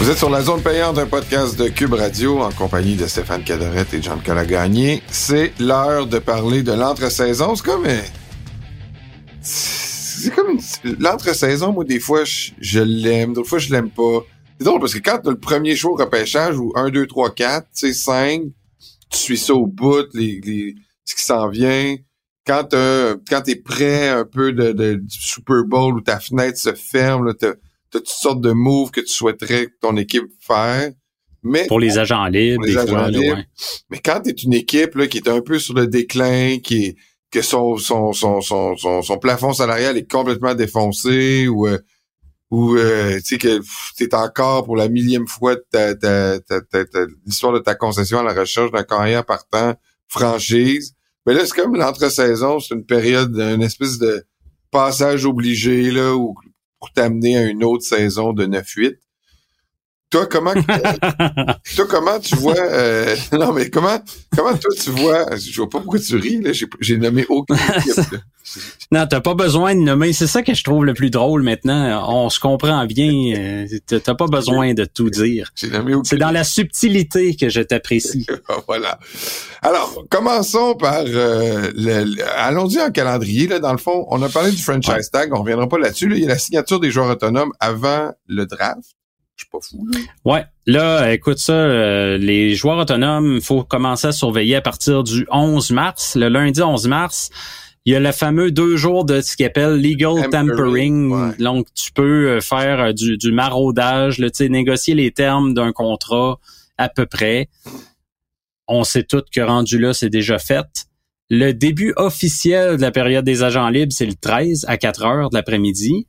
Vous êtes sur la zone payante d'un podcast de Cube Radio en compagnie de Stéphane Cadorette et Jean-Nicolas Gagné. C'est l'heure de parler de l'entre-saison. C'est comme... euh, C'est comme... L'entre-saison, moi, des fois, je, l'aime. D'autres fois, je l'aime pas. C'est drôle parce que quand t'as le premier show repêchage ou 1, 2, 3, 4, tu sais, 5, tu suis ça au bout, les, les, ce qui s'en vient. Quand t'as- quand t'es prêt un peu de, de- du Super Bowl où ta fenêtre se ferme, là, t'as toutes sortes de moves que tu souhaiterais que ton équipe faire. Mais, Pour les agents libres, Pour les des agents fois, là, libres. ouais. mais quand t'es une équipe là, qui est un peu sur le déclin, qui est que son son son son son, son plafond salarial est complètement défoncé ou euh, ou euh, tu sais que t'es encore pour la millième fois ta, ta- ta- l'histoire de ta concession à la recherche d'un carrière partant franchise. Mais là, c'est comme l'entre-saison, c'est une période, une espèce de passage obligé là où, pour t'amener à une autre saison de 9-8. Toi, comment toi, comment tu vois euh, non mais comment comment toi tu vois je vois pas pourquoi tu ris là j'ai nommé aucune équipe, non, t'as pas besoin de nommer. C'est ça que je trouve le plus drôle maintenant. On se comprend bien. euh, T'as pas besoin de tout dire. j'ai nommé aucune C'est dans la subtilité que je t'apprécie. voilà. Alors, commençons par euh, le- le- allons-y en calendrier. Là, dans le fond, on a parlé du franchise tag, on reviendra pas là-dessus. là. Il y a la signature des joueurs autonomes avant le draft. Je suis pas fou, là. Ouais, là, écoute ça, euh, les joueurs autonomes, il faut commencer à surveiller à partir du 11 mars. Le lundi 11 mars, il y a le fameux deux jours de ce qu'ils appelle legal Tampering, ouais. Donc, tu peux euh, faire euh, du, du maraudage, là, négocier les termes d'un contrat à peu près. On sait tous que rendu là, c'est déjà fait. Le début officiel de la période des agents libres, c'est le 13 à 4 heures de l'après-midi.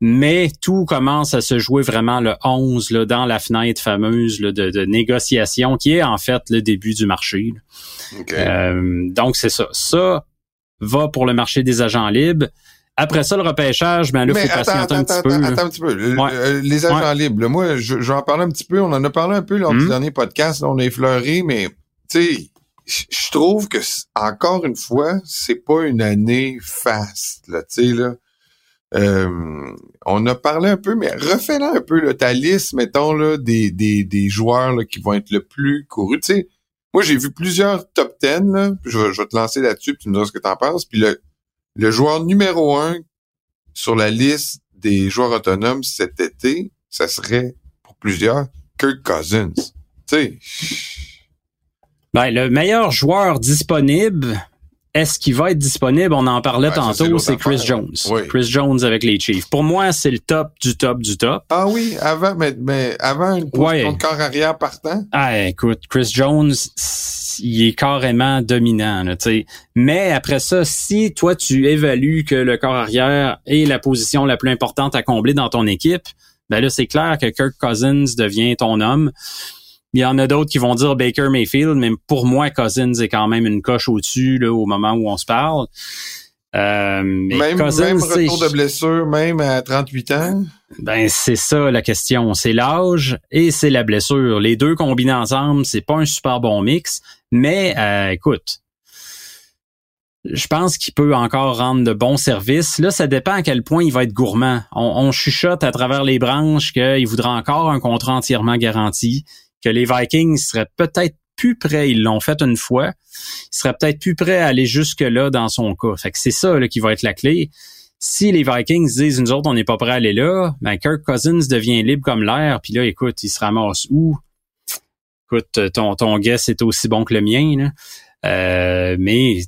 Mais tout commence à se jouer vraiment le 11 là, dans la fenêtre fameuse là, de, de négociation qui est en fait le début du marché. là. OK. Euh, donc c'est ça. Ça va pour le marché des agents libres. Après ça, le repêchage, ben là, il faut attends, patienter attends, un petit attends, peu. attends un petit peu. Le- Ouais. euh, les agents libres, moi, je, je vais en parler un petit peu. On en a parlé un peu lors du Mhm. dernier podcast. là, on a effleuré, mais tu sais, je trouve que encore une fois, c'est pas une année fast, là, tu sais là. Euh, on a parlé un peu, mais refais-la un peu là, ta liste, mettons là, des, des, des joueurs là, qui vont être le plus courus. Tu sais, moi j'ai vu plusieurs top 10, là, je, vais- te lancer là-dessus, puis tu me diras ce que t'en penses. Puis le, le joueur numéro un sur la liste des joueurs autonomes cet été, ça serait pour plusieurs Kirk Cousins. Tu sais, Ben, le meilleur joueur disponible, est-ce qu'il va être disponible? On en parlait tantôt, c'est Chris affaire. Jones. Oui. Chris Jones avec les Chiefs. Pour moi, c'est le top du top du top. ah oui, avant, mais, mais avant une position Ouais. de corps arrière partant. Ah, écoute, Chris Jones, il est carrément dominant, là. Mais après ça, si toi, tu évalues que le corps arrière est la position la plus importante à combler dans ton équipe, ben là, c'est clair que Kirk Cousins devient ton homme. Il y en a d'autres qui vont dire Baker Mayfield, mais pour moi, Cousins est quand même une coche au-dessus là, au moment où on se parle. Euh, mais Même, Cousins, même retour de blessure, même à 38 ans? ben c'est ça la question, c'est l'âge et c'est la blessure. Les deux combinés ensemble, c'est pas un super bon mix, mais euh, écoute, je pense qu'il peut encore rendre de bons services. Là, ça dépend à quel point il va être gourmand. On, on chuchote à travers les branches qu'il voudra encore un contrat entièrement garanti, que les Vikings seraient peut-être plus prêts, ils l'ont fait une fois, ils seraient peut-être plus prêts à aller jusque-là dans son cas. Fait que c'est ça là, qui va être la clé si les Vikings disent nous autres on n'est pas prêts à aller là, ben Kirk Cousins devient libre comme l'air, puis là écoute, il se ramasse où? Écoute, ton ton guess est aussi bon que le mien là. Euh, mais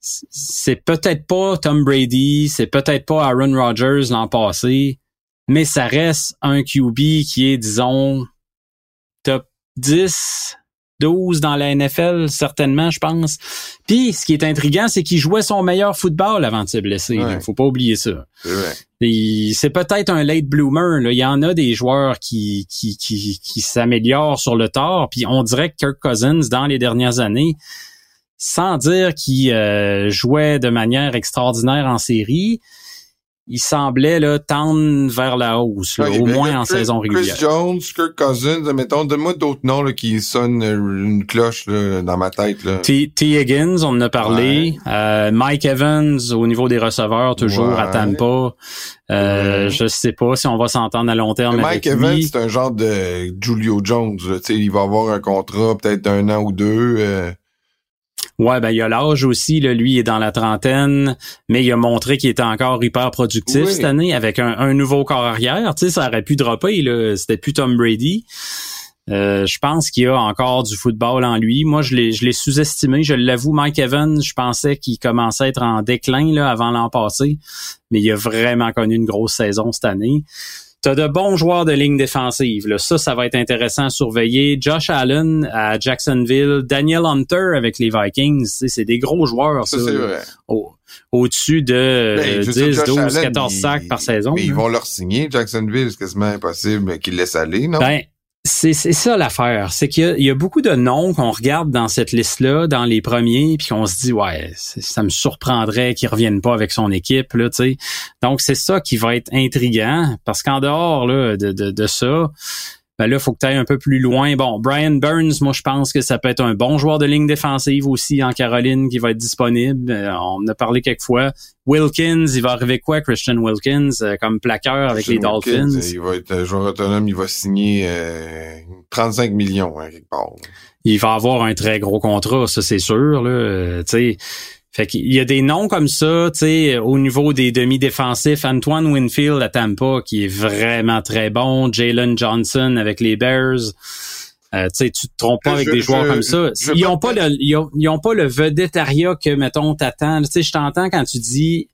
c'est peut-être pas Tom Brady, c'est peut-être pas Aaron Rodgers l'an passé, mais ça reste un QB qui est disons top 10 12 dans la NFL, certainement, je pense. Puis, ce qui est intriguant, c'est qu'il jouait son meilleur football avant de se blesser. Ouais. Il faut pas oublier ça. C'est peut-être un late bloomer. Là. Il y en a des joueurs qui, qui, qui, qui s'améliorent sur le tard. Puis on dirait que Kirk Cousins, dans les dernières années, sans dire qu'il euh, jouait de manière extraordinaire en série, il semblait là, tendre vers la hausse, là, au moins là, en Chris- saison régulière. Chris Jones, Kirk Cousins, mettons, donne-moi d'autres noms là, qui sonnent une cloche là, dans ma tête. Là. T. T. Higgins, on en a parlé. Euh, Mike Evans, au niveau des receveurs, toujours Ouais. à Tampa. Euh, Ouais. Je sais pas si on va s'entendre à long terme Mike avec Evans, c'est un genre de Julio Jones. Là, tu sais, il va avoir un contrat peut-être d'un an ou deux. euh, Ouais, ben il a l'âge aussi. Là, lui, il est dans la trentaine, mais il a montré qu'il était encore hyper productif Oui. cette année avec un, un nouveau corps arrière. Tu sais, ça aurait pu dropper. Là, c'était plus Tom Brady. Euh, je pense qu'il y a encore du football en lui. Moi, je l'ai, je l'ai sous-estimé. Je l'avoue, Mike Evans, je pensais qu'il commençait à être en déclin là, avant l'an passé, mais il a vraiment connu une grosse saison cette année. T'as de bons joueurs de ligne défensive. Là. Ça, ça va être intéressant à surveiller. Josh Allen à Jacksonville, Daniel Hunter avec les Vikings. Tu C'est des gros joueurs, ça. Ça, vrai. Au- Au-dessus de Ben, euh, je veux dire, 10, Josh 12, Allen, 14 il- sacs par saison. Mais ils vont leur signer Jacksonville. C'est quasiment impossible qu'ils laissent aller, non? Ben, c'est c'est ça l'affaire. C'est qu'il y a- beaucoup de noms qu'on regarde dans cette liste-là, dans les premiers, puis qu'on se dit, ouais, ça me surprendrait qu'ils reviennent pas avec son équipe, là, tu. Donc, c'est ça qui va être intriguant, parce qu'en dehors là, de, de, de ça, ben là, faut que tu ailles un peu plus loin. Bon, Brian Burns, moi, je pense que ça peut être un bon joueur de ligne défensive aussi en Caroline qui va être disponible. Euh, on en a parlé quelques fois. Wilkins, il va arriver quoi, Christian Wilkins, euh, comme plaqueur avec les Wilkins, Dolphins? Il va être un joueur autonome. Il va signer euh, 35 millions, hein, quelque part. il va avoir un très gros contrat, ça c'est sûr. Là, euh, tu sais. Fait qu'il y a des noms comme ça, tu sais, au niveau des demi-défensifs, Antoine Winfield à Tampa, qui est vraiment très bon, Jalen Johnson avec les Bears. Euh, tu sais, tu te trompes pas avec Je- des joueurs je- comme ça. Ils veux ont pas- pas le, ils ont, ils ont pas le vedettariat que, mettons, t'attends. Tu sais, je t'entends quand tu dis,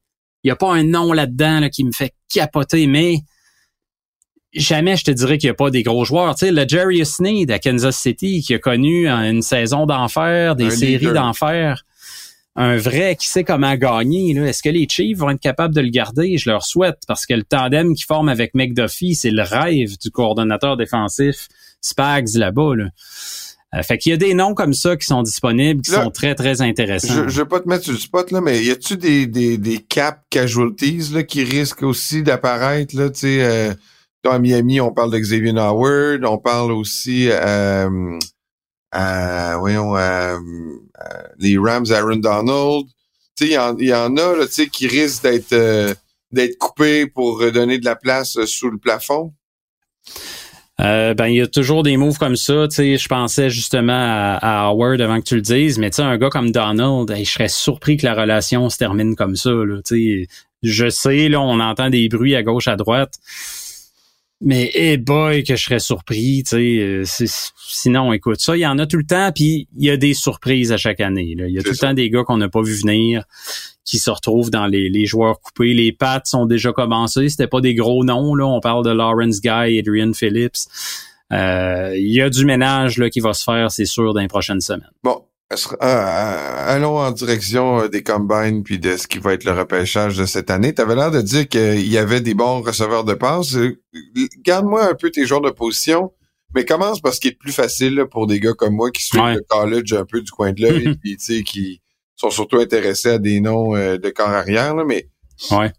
il y a pas un nom là-dedans là, qui me fait capoter, mais jamais je te dirais qu'il n'y a pas des gros joueurs. Tu sais, le Jerry Sneed à Kansas City qui a connu une saison d'enfer, des Un séries d'enfer. Un vrai qui sait comment gagner. Est-ce que les Chiefs vont être capables de le garder? Je leur souhaite parce que le tandem qu'ils forment avec McDuffie, c'est le rêve du coordonnateur défensif Spags là-bas. Là. Euh, fait qu'il y a des noms comme ça qui sont disponibles, qui Là, sont très, très intéressants. Je, je vais pas te mettre sur le spot, là, mais y a-tu des, des, des cap casualties là, qui risquent aussi d'apparaître? Là, tu sais, euh, dans Miami, on parle de Xavier Howard, on parle aussi euh, à, voyons, à, à les Rams, Aaron Donald. Tu sais, il y, en- y en a là, tu sais, qui risquent d'être euh, d'être coupés pour donner de la place euh, sous le plafond. Euh, ben, il y a toujours des moves comme ça. Tu sais, je pensais justement à, Howard avant que tu le dises, mais tu sais, un gars comme Donald, je serais surpris que la relation se termine comme ça. Là, tu sais, je sais, là, on entend des bruits à gauche, à droite. Mais hey boy, que je serais surpris, tu sais. euh, c'est- Sinon, écoute, ça, il y en a tout le temps, puis il y a des surprises à chaque année. Là. Il y a tout le temps des gars qu'on n'a pas vu venir, qui se retrouvent dans les, les joueurs coupés. Les pattes sont déjà commencés. C'était pas des gros noms, là. On parle de Lawrence Guy, Adrian Phillips. Euh, Il y a du ménage là, qui va se faire, c'est sûr, dans les prochaines semaines. Bon, allons en direction euh, des combines puis de ce qui va être le repêchage de cette année. Tu avais l'air de dire qu'il y avait des bons receveurs de passes. Euh, Garde-moi un peu tes joueurs de position, mais commence par ce qui est plus facile pour des gars comme moi qui suivent Ouais. le college un peu du coin de l'œil puis tu sais qui sont surtout intéressés à des noms euh, de corps arrière. Là, mais Ouais.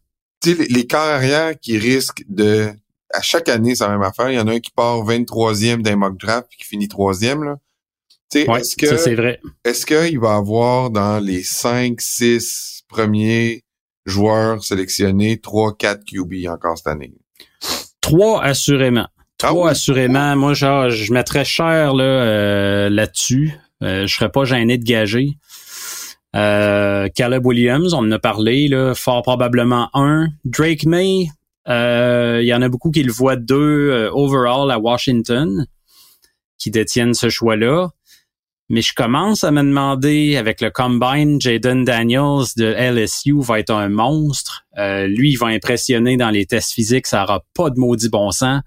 les, les corps arrière qui risquent de... À chaque année, c'est la même affaire. Il y en a un qui part 23e d'un mock draft puis qui finit troisième. Là. Ouais, est-ce que c'est vrai. est-ce qu'il va avoir dans les 5, 6 premiers joueurs sélectionnés 3, 4 QB encore cette année? Trois assurément. Ah Trois oui? assurément. Moi, genre, je mettrais cher là, euh, là-dessus. Euh, je serais pas gêné de gager. Euh, Caleb Williams, on en a parlé, là, fort probablement un. Drake May, euh, il y en a beaucoup qui le voient deux euh, overall à Washington, qui détiennent ce choix-là. Mais je commence à me demander, avec le combine, Jaden Daniels de LSU va être un monstre. Euh, lui, il va impressionner dans les tests physiques, ça aura pas de maudit bon sens.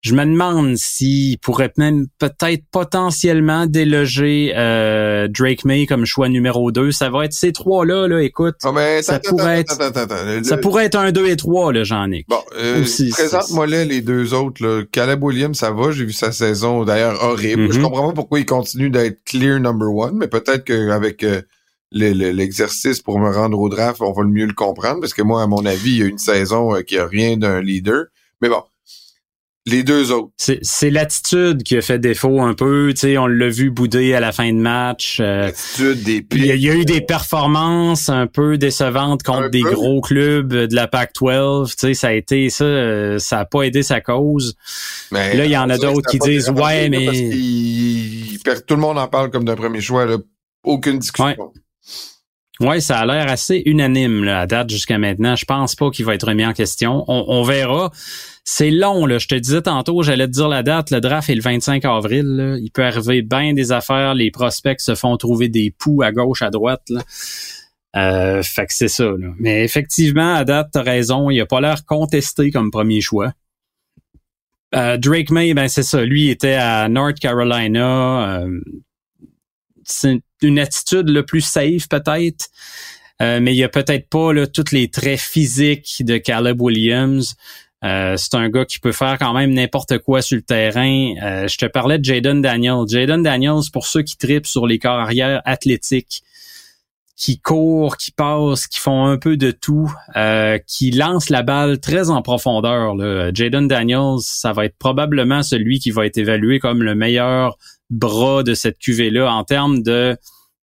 Je me demande s'il pourrait même peut-être potentiellement déloger euh, Drake May comme choix numéro 2. Ça va être ces trois-là, là, écoute. Ben, Ça pourrait attends. Ça pourrait être un 2 et 3, là, Jean-Nic. Bon, euh, présente-moi là les deux autres. Là. Caleb Williams, ça va. J'ai vu sa saison d'ailleurs horrible. Je comprends pas pourquoi il continue d'être clear number one, mais peut-être qu'avec euh, l'exercice pour me rendre au draft, on va le mieux le comprendre parce que moi, à mon avis, il y a une saison euh, qui a rien d'un leader. Mais bon, les deux autres. C'est l'attitude qui a fait défaut un peu. On l'a vu bouder à la fin de match. Euh, l'attitude des Il y, a, il y, a eu des performances un peu décevantes contre des gros clubs de la Pac-12. Tu sais, ça a été ça. Euh, ça a pas aidé sa cause. Mais là, il y en a d'autres qui disent ouais, mais tout le monde en parle comme d'un premier choix. Là. Aucune discussion. Ouais. ça a l'air assez unanime là, à date jusqu'à maintenant. Je pense pas qu'il va être remis en question. On, on verra. C'est long, là. Je te disais tantôt, j'allais te dire la date. Le draft est le 25 avril. Là. Il peut arriver bien des affaires. Les prospects se font trouver des poux à gauche, à droite. Là. Euh, fait que c'est ça. Là. Mais effectivement, à date, t'as raison. Il a pas l'air contesté comme premier choix. Euh, Drake May, ben c'est ça. Lui était à North Carolina. Euh, c'est une attitude le plus safe peut-être. Euh, mais il a peut-être pas là, tous les traits physiques de Caleb Williams. Euh, c'est un gars qui peut faire quand même n'importe quoi sur le terrain. Euh, je te parlais de Jaden Daniels. Jaden Daniels, pour ceux qui tripent sur les corps arrière athlétiques, qui courent, qui passent, qui font un peu de tout, euh, qui lancent la balle très en profondeur. Jaden Daniels, ça va être probablement celui qui va être évalué comme le meilleur bras de cette cuvée-là en termes de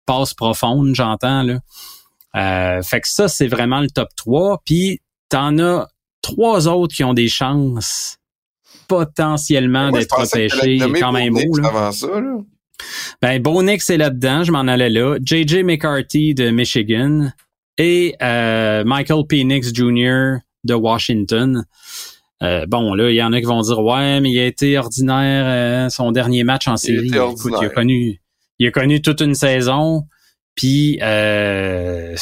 passe profonde, j'entends. Fait que ça, c'est vraiment le top 3. Puis t'en as trois autres qui ont des chances potentiellement d'être repêchés quand même beau. Là. Avant ça, là. Ben, Bonix est là-dedans, je m'en allais là. J.J. McCarthy de Michigan et euh, Michael Penix Jr. de Washington. Euh, bon, là, il y en a qui vont dire Ouais, mais il a été ordinaire euh, son dernier match en série. Il, Écoute, il a connu. Il a connu toute une saison. Puis euh,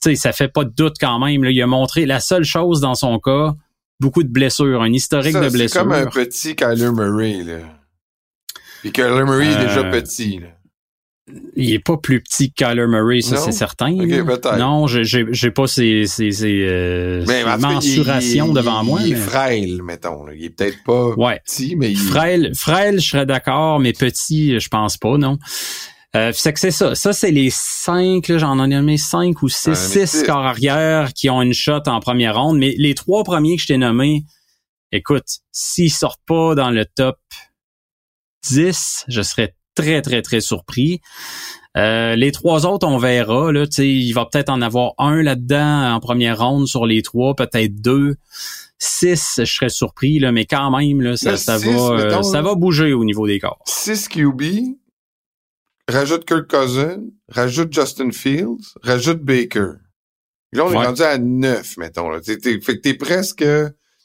sais, ça fait pas de doute quand même. Là. Il a montré la seule chose dans son cas, beaucoup de blessures, un historique de blessures. C'est comme un petit Kyler Murray. Là. Puis Kyler Murray est déjà euh, petit. Là. Il est pas plus petit que Kyler Murray, ça c'est certain. non, j'ai pas ces, ces, ces euh, mensurations devant moi. Il est frêle, mettons. Il est peut-être pas petit, mais il... frêle, frêle, je serais d'accord, mais petit, je pense pas, non. Euh, c'est que c'est ça. Ça, c'est les cinq, j'en ai nommé cinq ou six, six corps arrière qui ont une shot en première ronde. Mais les trois premiers que je t'ai nommés, écoute, s'ils sortent pas dans le top 10, je serais très, très, très surpris. Euh, les trois autres, on verra. Là, il va peut-être en avoir un là-dedans en première ronde sur les trois, peut-être deux. Six, je serais surpris, là, mais quand même, là, ça, ça va, euh, ça va bouger au niveau des corps. Six QB, rajoute Kirk Cousins, rajoute Justin Fields, rajoute Baker. Là, on est rendu à neuf, mettons. Là. fait que t'es presque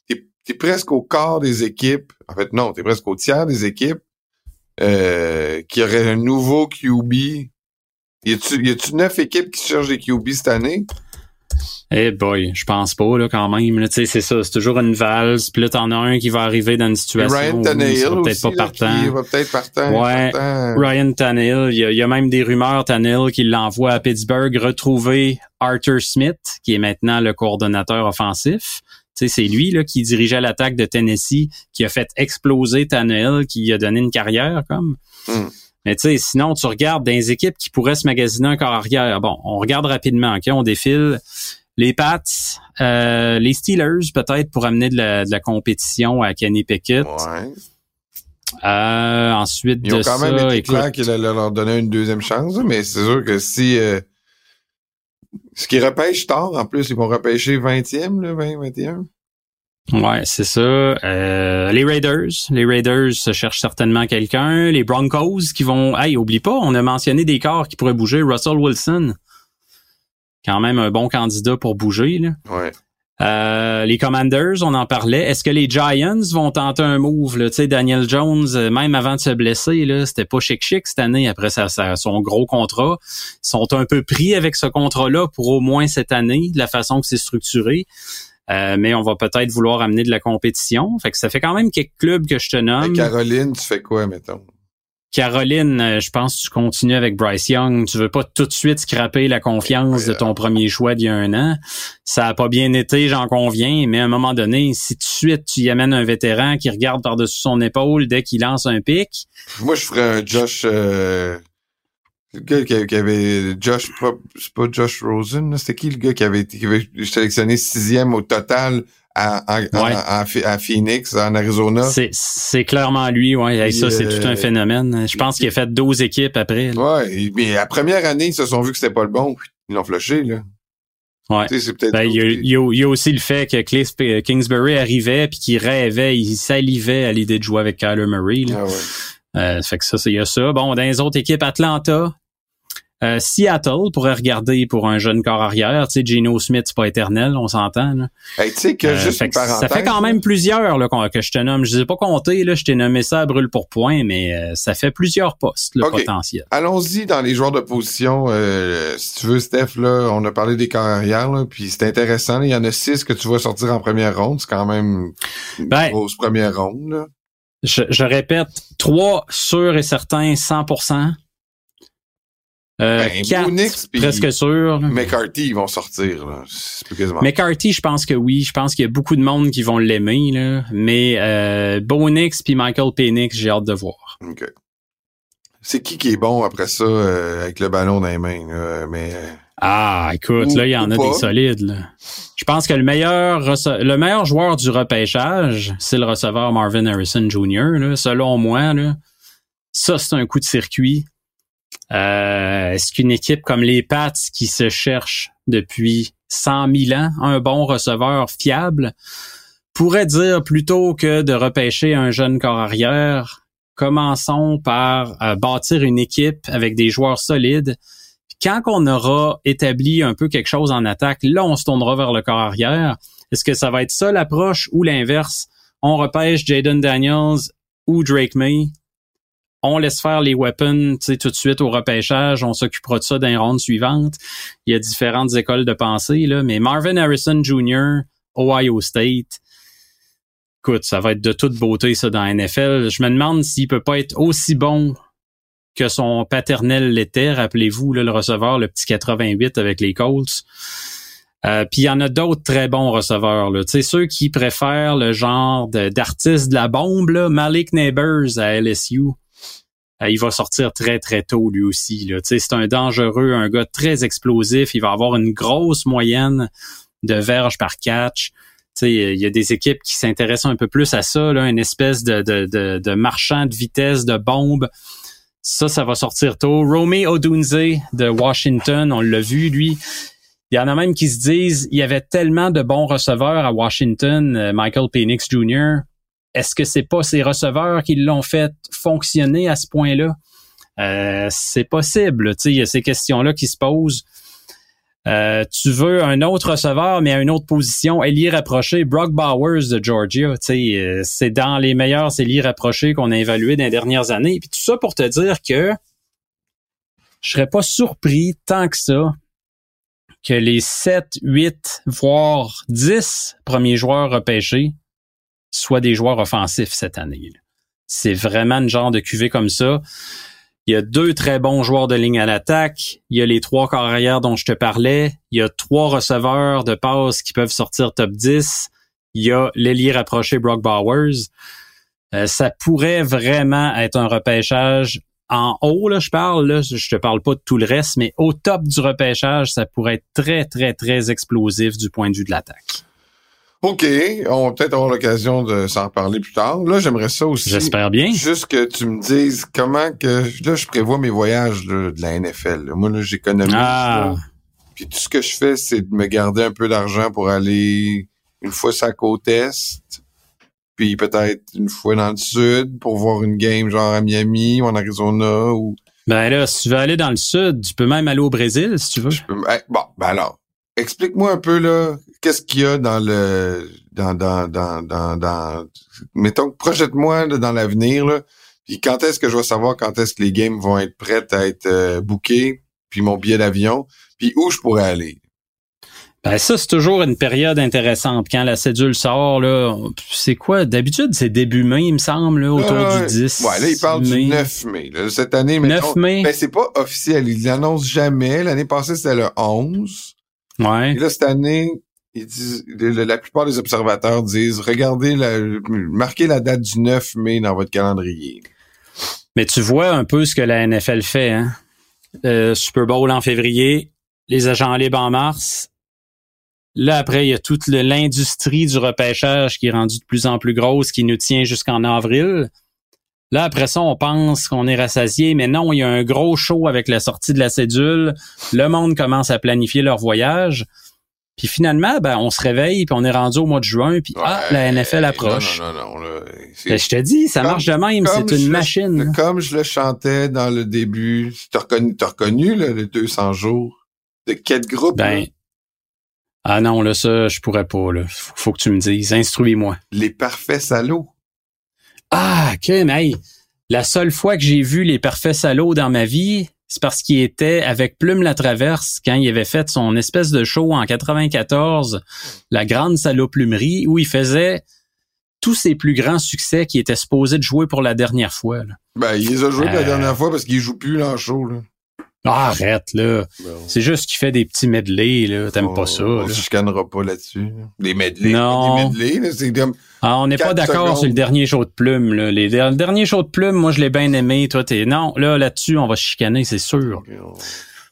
t'es, presque au quart des équipes. En fait, non, t'es presque au tiers des équipes euh, qui auraient un nouveau QB. Y a-tu, y a-tu neuf équipes qui cherchent des QB cette année? Eh boy, je pense pas là quand même. Tu sais, c'est ça, c'est toujours une valse. Puis là, t'en as un qui va arriver dans une situation Ryan Tannehill peut-être pas partant. il va peut-être partant. Ouais, Ryan Tannehill. Il y, a, même des rumeurs Tannehill qui l'envoie à Pittsburgh retrouver Arthur Smith, qui est maintenant le coordonnateur offensif. Tu sais, c'est lui là qui dirigeait l'attaque de Tennessee, qui a fait exploser Tannehill, qui a donné une carrière comme. Hmm. Mais tu sais, sinon, tu regardes des équipes qui pourraient se magasiner un corps arrière. Bon, on regarde rapidement, OK? On défile les Pats, euh, les Steelers, peut-être pour amener de la, compétition à Kenny Pickett. Ouais. Euh, ensuite Ils ont quand même été clairs qu'il allait leur donner une deuxième chance, mais c'est sûr que si... Euh, ce qui repêche tard, en plus, ils vont repêcher 20e, là, 20, 21. Ouais, c'est ça. Euh, les Raiders, les Raiders se cherchent certainement quelqu'un. Les Broncos qui vont, hey, oublie pas, on a mentionné des corps qui pourraient bouger. Russell Wilson, quand même un bon candidat pour bouger. Là. Ouais. Euh, les Commanders, on en parlait. Est-ce que les Giants vont tenter un move? Là? Tu sais, Daniel Jones, euh, même avant de se blesser, là, c'était pas chic-chic cette année après sa, son gros contrat. Ils sont un peu pris avec ce contrat-là pour au moins cette année, de la façon que c'est structuré. Euh, mais on va peut-être vouloir amener de la compétition. Fait que ça fait quand même quelques clubs que je te nomme. Caroline, tu fais quoi, mettons? Caroline, euh, je pense que tu continues avec Bryce Young. Tu veux pas tout de suite scraper la confiance de ton premier choix d'il y a un an? Ça a pas bien été, j'en conviens, mais à un moment donné, si tout de suite tu y amènes un vétéran qui regarde par-dessus son épaule dès qu'il lance un pic. Moi, je ferais un Josh... Euh, Le gars qui, avait Josh, c'est pas Josh Rosen, là, c'était qui le gars qui avait été qui avait sélectionné sixième au total à, à, Ouais. à, à Ph- à Phoenix, en Arizona? C'est, c'est clairement lui, ouais. Hey, ça, Puis, c'est euh, tout un phénomène. Je pense qu'il a fait 12 équipes après. là. Ouais, mais la première année, ils se sont vus que c'était pas le bon. Ils l'ont flushé, là. Ouais. Tu sais, c'est peut-être. Ben, il y, a, il y a- il y a aussi le fait que Cliff euh, Kingsbury arrivait puis qu'il rêvait, il salivait à l'idée de jouer avec Kyler Murray. là. Ah ouais. Euh, ça fait que ça, c'est- il y a ça. Bon, dans les autres équipes, Atlanta, euh, Seattle pourrait regarder pour un jeune corps arrière. Tu sais, Geno Smith, c'est pas éternel, on s'entend. là. Hey, tu sais que Euh, juste fait une que ça fait quand même plusieurs là, que je te nomme. Je les ai pas comptés, là, je t'ai nommé ça à brûle pour point, mais euh, ça fait plusieurs postes, le potentiel. Allons-y dans les joueurs de position. Euh, si tu veux, Steph, là, on a parlé des corps arrière, là, puis c'est intéressant. Il y en a six que tu vas sortir en première ronde. C'est quand même une Ben, grosse première ronde. Là. Je, je répète, trois sûrs et certains, 100%. Euh, Ben, quatre, presque sûr. McCarthy, ils vont sortir. Là. Quasiment. McCarthy, je pense que oui. Je pense qu'il y a beaucoup de monde qui vont l'aimer. Mais euh, Bonix puis Michael Penix, j'ai hâte de voir. OK. C'est qui qui est bon après ça euh, avec le ballon dans les mains? là? Mais euh, Ah, écoute, Ou- là, il y en a pas? des solides. là. Je pense que le meilleur le meilleur joueur du repêchage, c'est le receveur Marvin Harrison Jr. Là, selon moi, là. ça c'est un coup de circuit. Euh, Est-ce qu'une équipe comme les Pats qui se cherchent depuis 100 000 ans un bon receveur fiable pourrait dire plutôt que de repêcher un jeune corps arrière, commençons par euh, bâtir une équipe avec des joueurs solides quand on aura établi un peu quelque chose en attaque, là, on se tournera vers le corps arrière. Est-ce que ça va être ça l'approche ou l'inverse? On repêche Jaden Daniels ou Drake May? On laisse faire les weapons tout de suite au repêchage. On s'occupera de ça dans les rondes suivantes. Il y a différentes écoles de pensée. Mais Marvin Harrison Jr., Ohio State, écoute, ça va être de toute beauté, ça, dans la NFL. Je me demande s'il peut pas être aussi bon que son paternel l'était. Rappelez-vous, le receveur, le petit 88 avec les Colts. Euh, Puis il y en a d'autres très bons receveurs. Là. Ceux qui préfèrent le genre d'artiste de, la bombe, Malik Neighbors à LSU. Euh, il va sortir très, très tôt lui aussi. C'est un dangereux, un gars très explosif. Il va avoir une grosse moyenne de verges par catch. Il y a des équipes qui s'intéressent un peu plus à ça, là, une espèce de, marchand de vitesse, de bombe. Ça, ça va sortir tôt. Romy Odunze de Washington, on l'a vu, lui. Il y en a même qui se disent, il y avait tellement de bons receveurs à Washington, euh, Michael Penix Jr. Est-ce que c'est pas ces receveurs qui l'ont fait fonctionner à ce point-là? Euh, c'est possible. Il y a ces questions-là qui se posent. Euh, tu veux un autre receveur, mais à une autre position, ailier rapproché, Brock Bowers de Georgia. Euh, c'est dans les meilleurs ailiers rapprochés qu'on a évalués dans les dernières années. Puis tout ça pour te dire que je serais pas surpris tant que ça que les 7, 8, voire 10 premiers joueurs repêchés soient des joueurs offensifs cette année. C'est vraiment une genre de cuvée comme ça. Il y a deux très bons joueurs de ligne à l'attaque. Il y a les trois carrières dont je te parlais. Il y a trois receveurs de passe qui peuvent sortir top 10. Il y a l'ailier rapproché Brock Bowers. Euh, ça pourrait vraiment être un repêchage en haut, là, je parle, là, je te parle pas de tout le reste, mais au top du repêchage, ça pourrait être très, très, très explosif du point de vue de l'attaque. OK, on va peut-être avoir l'occasion de s'en reparler plus tard. Là, j'aimerais ça aussi. J'espère bien. Juste que tu me dises comment que là je prévois mes voyages là, de la NFL. Moi là j'économise. Ah. Puis tout ce que je fais c'est de me garder un peu d'argent pour aller une fois sur la côte est, puis peut-être une fois dans le sud pour voir une game genre à Miami ou en Arizona ou Ben là, si tu veux aller dans le sud, tu peux même aller au Brésil, si tu veux. Hey, bon ben alors explique-moi un peu là qu'est-ce qu'il y a dans le dans dans dans dans, dans mettons projette-moi dans l'avenir là puis quand est-ce que je vais savoir quand est-ce que les games vont être prêtes à être euh, bookées puis mon billet d'avion puis où je pourrais aller? Ben ça, c'est toujours une période intéressante. Quand la cédule sort, là, c'est quoi? D'habitude, c'est début mai, il me semble, là, autour Euh, du 10. ouais là il parle mai. du 9 mai là. cette année 9 mettons, mai. ben c'est pas officiel ils l'annoncent jamais l'année passée c'était le 11 Ouais. Et là, cette année, ils disent, la plupart des observateurs disent, regardez, la, marquez la date du 9 mai dans votre calendrier. Mais tu vois un peu ce que la NFL fait, hein? euh, Super Bowl en février, les agents libres en mars. Là, après, il y a toute l'industrie du repêchage qui est rendue de plus en plus grosse, qui nous tient jusqu'en avril. Là, après ça, on pense qu'on est rassasié, mais non, il y a un gros show avec la sortie de la cédule. Le monde commence à planifier leur voyage. Puis finalement, ben, on se réveille, puis on est rendu au mois de juin, puis ah, la NFL approche. Non, non, non, ben, je te dis, ça marche de même, c'est une machine. comme je le chantais dans le début, reconnu, as reconnu là, les 200 jours? De quel groupe? Ben, ah non, là, ça, je pourrais pas, là. Faut, que tu me dises. Instruis-moi. Les parfaits salauds. Ah, ok, mais la seule fois que j'ai vu les parfaits salauds dans ma vie, c'est parce qu'il était avec Plume la Traverse quand il avait fait son espèce de show en 94, la grande saloplumerie, où il faisait tous ses plus grands succès qui étaient supposés de jouer pour la dernière fois. Ben, il les a joués la euh. dernière fois parce qu'il joue plus là en show. Là. Ah, arrête, là. C'est juste qu'il fait des petits medley, là. T'aimes pas ça, On se chicanera pas là-dessus. Des medley. Non. Des medley, là, c'est comme... Ah, on n'est pas d'accord sur le dernier show de plume, là. Les, le dernier show de plume, moi, je l'ai bien aimé. Toi, t'es... Non, là, là-dessus, on va chicaner, c'est sûr.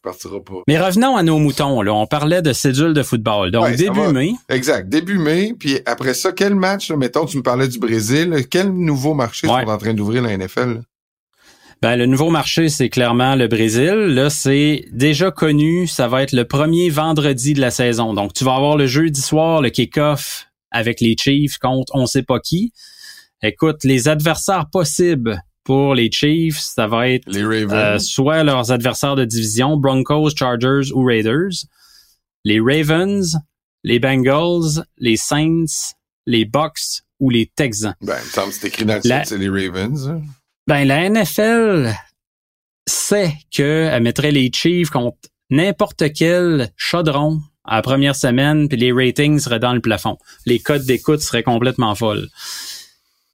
partira pas. Mais revenons à nos moutons, là. On parlait de cédule de football. Donc, début mai. Exact. Début mai. Puis après ça, quel match, là, mettons, tu me parlais du Brésil. Quel nouveau marché sont en train d'ouvrir la NFL? Ben, le nouveau marché, c'est clairement le Brésil. Là, c'est déjà connu. Ça va être le premier vendredi de la saison. Donc, tu vas avoir le jeudi soir, le kick-off avec les Chiefs contre on sait pas qui. Écoute, les adversaires possibles pour les Chiefs, ça va être euh, soit leurs adversaires de division, Broncos, Chargers ou Raiders, les Ravens, les Bengals, les Saints, les Bucks ou les Texans. Ben, il me semble c'est écrit dans le c'est les Ravens. Ben, la NFL sait qu'elle mettrait les Chiefs contre n'importe quel chaudron à la première semaine, puis les ratings seraient dans le plafond. Les codes d'écoute seraient complètement folles.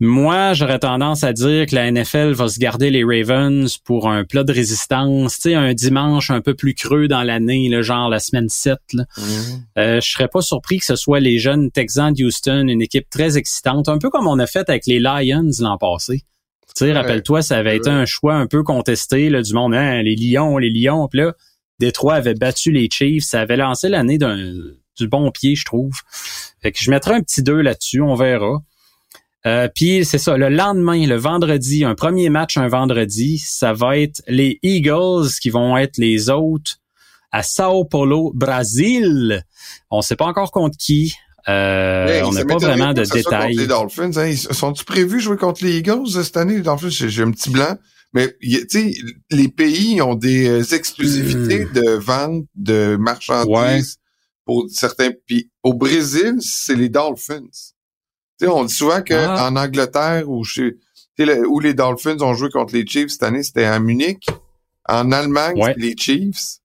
Moi, j'aurais tendance à dire que la NFL va se garder les Ravens pour un plat de résistance, tu sais, un dimanche un peu plus creux dans l'année, le genre la semaine 7. Là. Mm-hmm. Euh, je serais pas surpris que ce soit les jeunes Texans d'Houston, une équipe très excitante, un peu comme on a fait avec les Lions l'an passé. Rappelle-toi, ça avait été un choix un peu contesté là, du monde, hein, les Lions, les Lions. Puis là, Détroit avait battu les Chiefs. Ça avait lancé l'année d'un du bon pied, je trouve. Fait que je mettrai un petit 2 là-dessus, on verra. Euh, puis c'est ça, le lendemain, le vendredi, un premier match un vendredi, ça va être les Eagles qui vont être les autres à Sao Paulo, Brésil. On sait pas encore contre qui. Euh, on n'a pas vraiment de détails. Les Dolphins, hein, sont-ils prévus jouer contre les Eagles cette année, les Dolphins? J'ai un petit blanc. Mais tu sais, les pays ont des euh, exclusivités hmm. de vente de marchandises pour certains pays. Au Brésil, c'est les Dolphins. Tu sais, on dit souvent qu'en ah. Angleterre ou chez où les Dolphins ont joué contre les Chiefs cette année, c'était à Munich. En Allemagne, les Chiefs.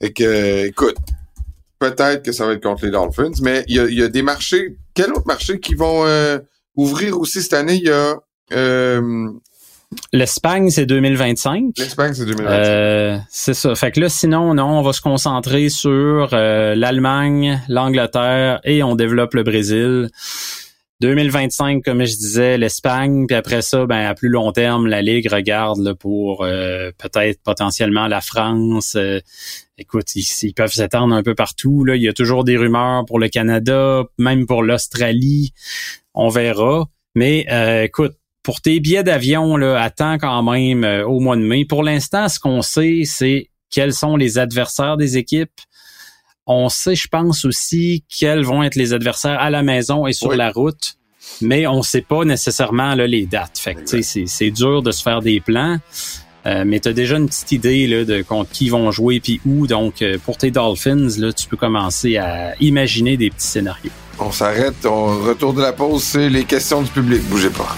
Et que, écoute, peut-être que ça va être contre les Dolphins, mais il y a, des marchés. Quel autre marché qui vont euh, ouvrir aussi cette année? Il y a euh, L'Espagne, c'est 2025. L'Espagne, c'est 2025. Euh, c'est ça. Fait que là, sinon, non, on va se concentrer sur euh, l'Allemagne, l'Angleterre et on développe le Brésil. 2025, comme je disais, l'Espagne, puis après ça, ben à plus long terme, la Ligue regarde pour euh, peut-être potentiellement la France. Euh, écoute, ils, peuvent s'étendre un peu partout. Là. Il y a toujours des rumeurs pour le Canada, même pour l'Australie. On verra. Mais euh, écoute, pour tes billets d'avion, là, attends quand même au mois de mai. Pour l'instant, ce qu'on sait, c'est quels sont les adversaires des équipes. On sait, je pense aussi, quels vont être les adversaires à la maison et sur la route, mais on sait pas nécessairement là, les dates. Fait que, c'est, c'est dur de se faire des plans. Euh, mais tu as déjà une petite idée là, de contre qui vont jouer puis où. Donc, euh, pour tes Dolphins, là, tu peux commencer à imaginer des petits scénarios. On s'arrête. On retourne de la pause. C'est les questions du public. Bougez pas.